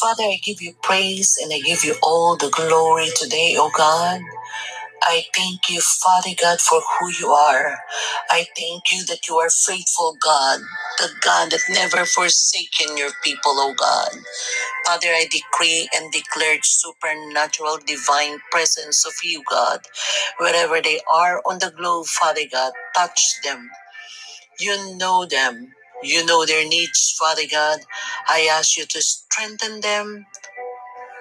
Father, I give you praise and I give you all the glory today, O God. I thank you, Father God, for who you are. I thank you that you are faithful, God, the God that never forsaken your people, O God. Father, I decree and declare supernatural divine presence of you, God, wherever they are on the globe, Father God. Touch them. You know them. You know their needs, Father God. I ask you to strengthen them,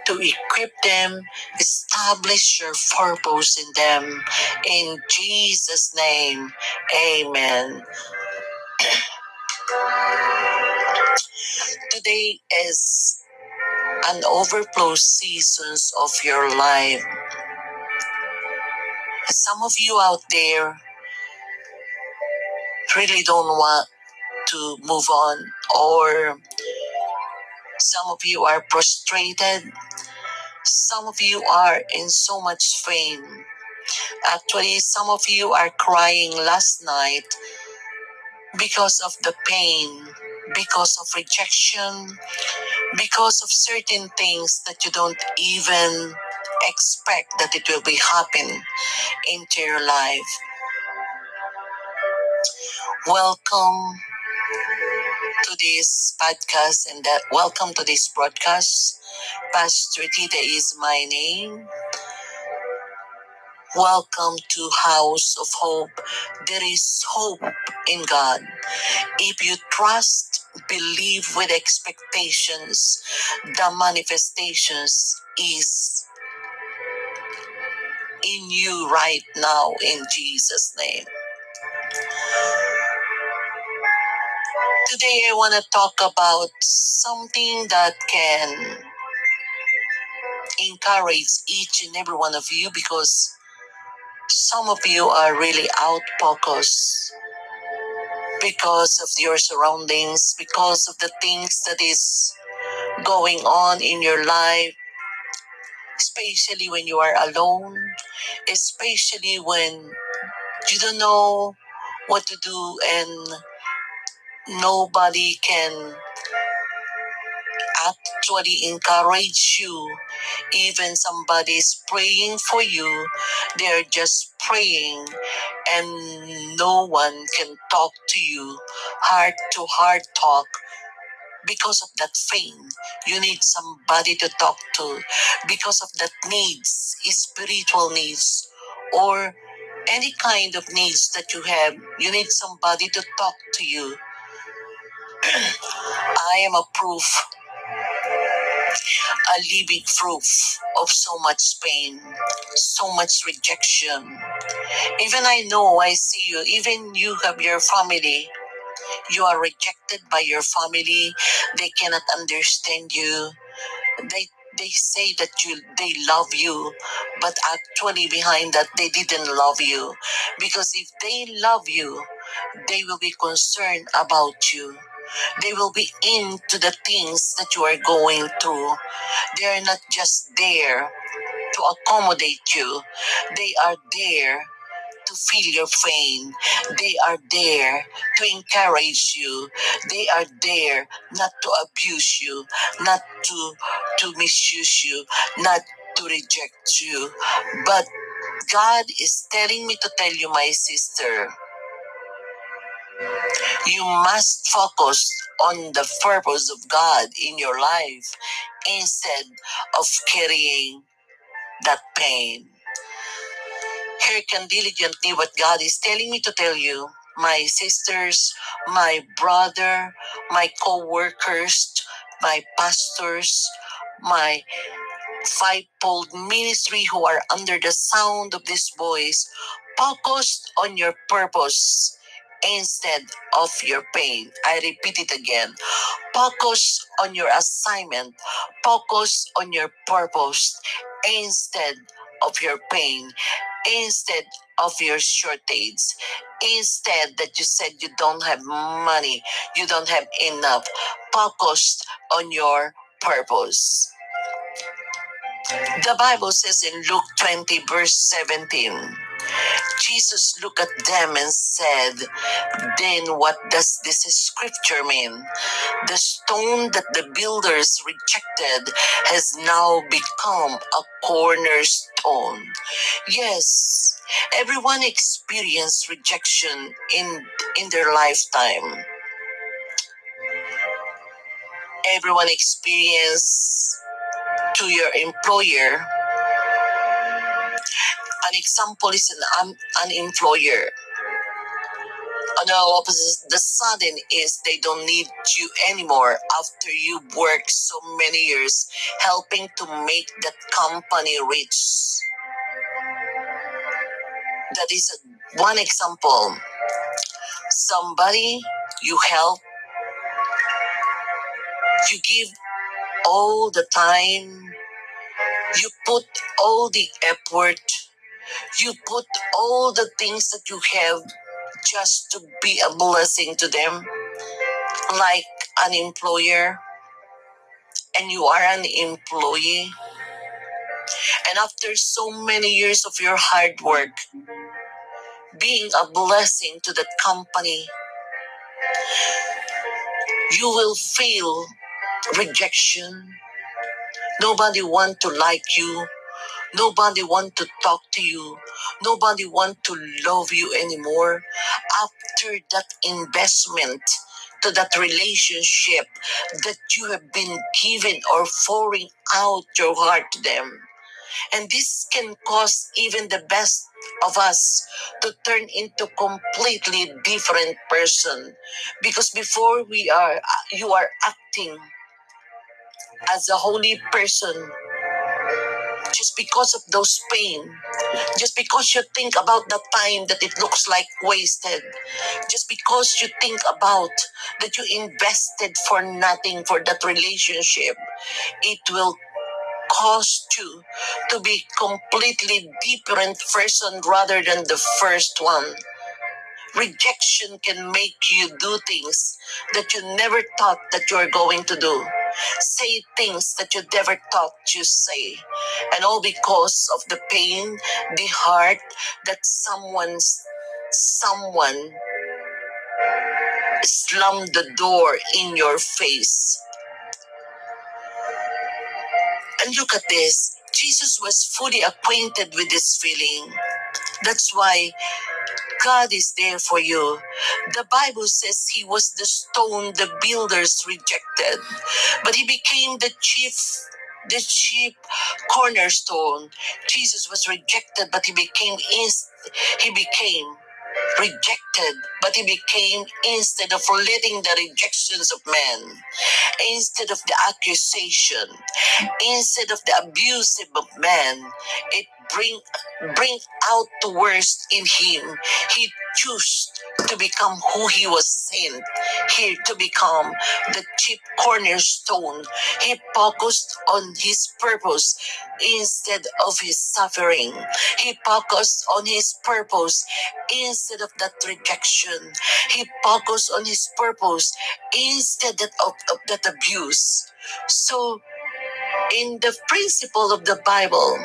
to equip them, establish your purpose in them. In Jesus' name, amen. Today is an overflow seasons of your life. Some of you out there really don't want to move on, or some of you are frustrated. Some of you are in so much pain. Actually, some of you are crying last night because of the pain, because of rejection, because of certain things that you don't even expect that it will be happening into your life. Welcome to this podcast and that welcome to this broadcast. Pastor Tita is my name. Welcome to House of Hope. There is hope in God. If you trust, believe with expectations, the manifestations is in you right now in Jesus' name. Today I want to talk about something that can encourage each and every one of you because some of you are really out focused because of your surroundings, because of the things that is going on in your life, especially when you are alone, especially when you don't know what to do and nobody can actually encourage you. Even somebody is praying for you, they're just praying, and no one can talk to you, heart to heart talk. Because of that pain, you need somebody to talk to. Because of that needs, spiritual needs, or any kind of needs that you have, you need somebody to talk to you. I am a proof a living proof of so much pain, so much rejection. Even I know, I see you, even you have your family. You are rejected by your family. They cannot understand you. They they say that you they love you, but actually behind that they didn't love you. Because if they love you, they will be concerned about you. They will be into the things that you are going through. They are not just there to accommodate you, they are there to feel your pain. They are there to encourage you. They are there not to abuse you, not to, to misuse you, not to reject you. But God is telling me to tell you, my sister, you must focus on the purpose of God in your life instead of carrying that pain. Hearken diligently what God is telling me to tell you, my sisters, my brother, my co-workers, my pastors, my fivefold ministry who are under the sound of this voice, focus on your purpose instead of your pain. I repeat it again. Focus on your assignment. Focus on your purpose instead of your pain, instead of your shortage. Instead that you said you don't have money, you don't have enough. Focus on your purpose. The Bible says in Luke 20, verse 17, Jesus looked at them and said, Then what does this scripture mean? The stone that the builders rejected has now become a cornerstone. Yes, everyone experienced rejection in, in their lifetime. Everyone experience to your employer an example is an, an employer. On the opposite, the sudden is they don't need you anymore after you work so many years helping to make that company rich. That is one example. Somebody you help, you give all the time, you put all the effort you put all the things that you have just to be a blessing to them, like an employer, and you are an employee. And after so many years of your hard work, being a blessing to that company, you will feel rejection. Nobody want to like you. Nobody want to talk to you. Nobody want to love you anymore. After that investment to that relationship that you have been given or pouring out your heart to them. And this can cause even the best of us to turn into completely different person because before we are you are acting as a holy person just because of those pain, just because you think about the time that it looks like wasted, just because you think about that you invested for nothing for that relationship, it will cause you to be completely different person rather than the first one. Rejection can make you do things that you never thought that you are going to do say things that you never thought you say. And all because of the pain, the heart that someone's someone slammed the door in your face. And look at this. Jesus was fully acquainted with this feeling. That's why God is there for you. The Bible says he was the stone the builders rejected, but he became the chief the chief cornerstone. Jesus was rejected, but he became he became rejected, but he became instead of letting the rejections of men, instead of the accusation, instead of the abusive of man, it bring bring out the worst in him. He chose to become who he was sent here to become the chief cornerstone. He focused on his purpose instead of his suffering. He focused on his purpose instead of that rejection. He focused on his purpose instead of, of that abuse. So, in the principle of the Bible,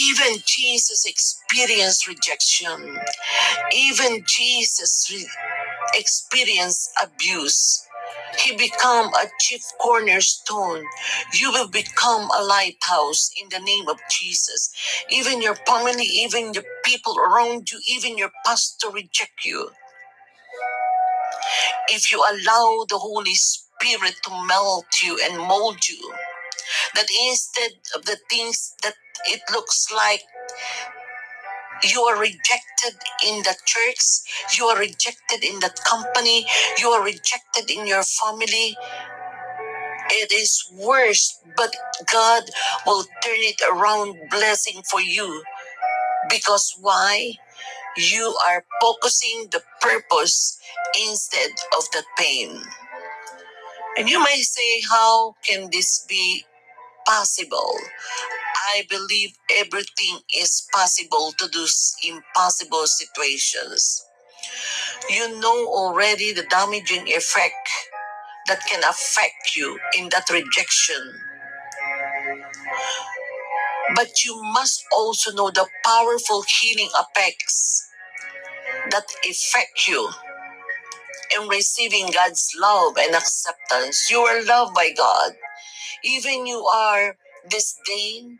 even Jesus experienced rejection. Even Jesus re- experienced abuse. He become a chief cornerstone. You will become a lighthouse in the name of Jesus. Even your family, even the people around you, even your pastor reject you. If you allow the Holy Spirit to melt you and mold you, that instead of the things that it looks like you are rejected in the church, you are rejected in that company, you are rejected in your family. It is worse, but God will turn it around blessing for you. Because why? You are focusing the purpose instead of the pain. And you may say, How can this be possible? I believe everything is possible to do impossible situations. You know already the damaging effect that can affect you in that rejection. But you must also know the powerful healing effects that affect you in receiving God's love and acceptance. You are loved by God. Even you are disdained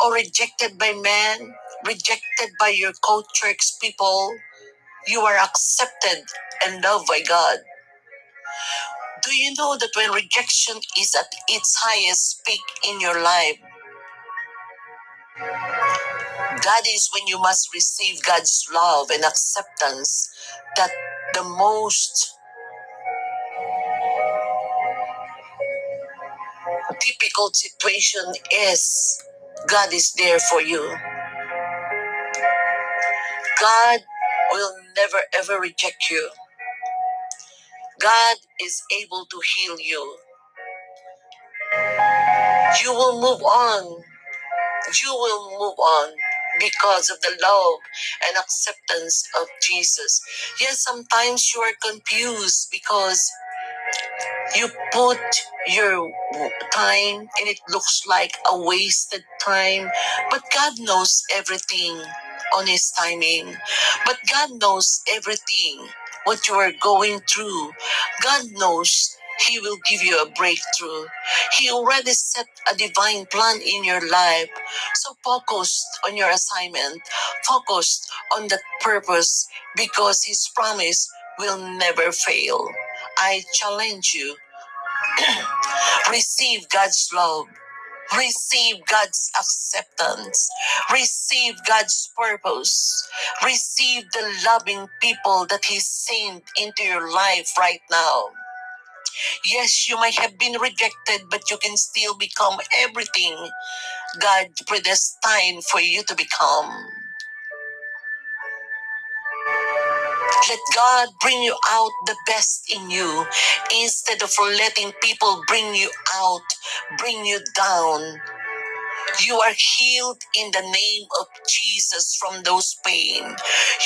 or rejected by men, rejected by your co-church people, you are accepted and loved by God. Do you know that when rejection is at its highest peak in your life, that is when you must receive God's love and acceptance that the most difficult situation is God is there for you. God will never ever reject you. God is able to heal you. You will move on. You will move on because of the love and acceptance of Jesus. Yes, sometimes you are confused because you put your time and it looks like a wasted time, but God knows everything on His timing. But God knows everything what you are going through. God knows He will give you a breakthrough. He already set a divine plan in your life. So focus on your assignment, focus on that purpose because His promise will never fail. I challenge you receive God's love, receive God's acceptance, receive God's purpose, receive the loving people that He sent into your life right now. Yes, you might have been rejected, but you can still become everything God predestined for you to become. Let God bring you out the best in you instead of letting people bring you out, bring you down. You are healed in the name of Jesus from those pain.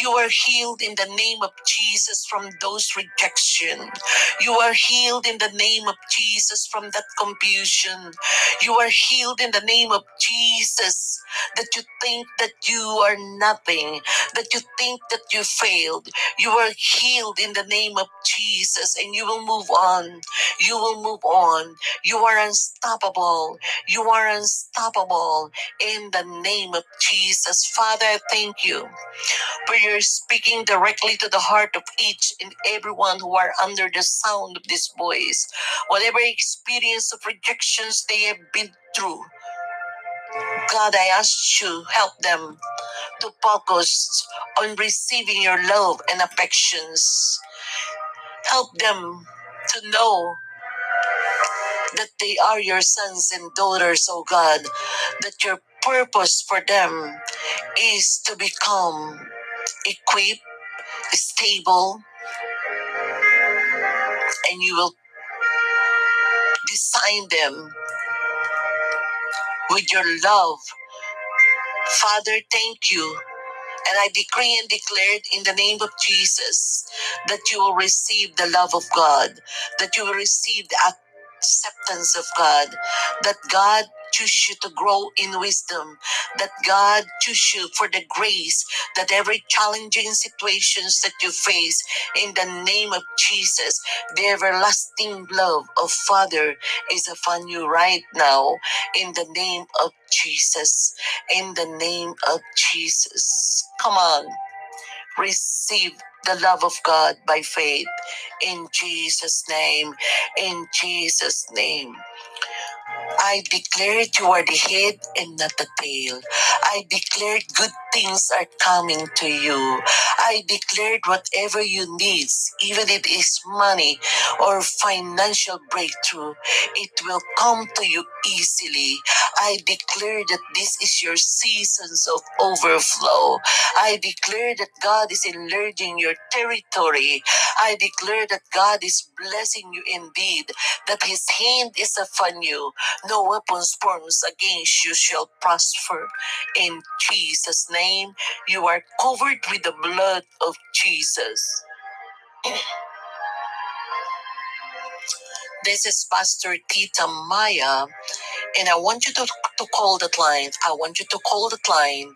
You are healed in the name of Jesus from those rejection. You are healed in the name of Jesus from that confusion. You are healed in the name of Jesus that you think that you are nothing, that you think that you failed. You are healed in the name of Jesus and you will move on. You will move on. You are unstoppable. You are unstoppable in the name of Jesus. Father, I thank you for your speaking directly to the heart of each and everyone who are under the sound of this voice. Whatever experience of rejections they have been through, God, I ask you help them to focus on receiving your love and affections. Help them to know that they are your sons and daughters, oh God, that your purpose for them is to become equipped, stable, and you will design them with your love. Father, thank you. And I decree and declare in the name of Jesus that you will receive the love of God, that you will receive the acceptance of God, that God choose you to grow in wisdom, that God choose you for the grace that every challenging situations that you face in the name of Jesus, the everlasting love of Father is upon you right now in the name of Jesus, in the name of Jesus. Come on, receive the love of God by faith in Jesus' name, in Jesus' name. I declared you are the head and not the tail. I declared good things are coming to you. I declared whatever you need, even if it is money or financial breakthrough, it will come to you easily. I declare that this is your seasons of overflow. I declare that God is enlarging your territory. I declare that God is blessing you indeed, that His hand is upon you. No weapons formed against you shall prosper. In Jesus' name, you are covered with the blood of Jesus. This is Pastor Tita Maya And I want you to, to call that line. I want you to call that line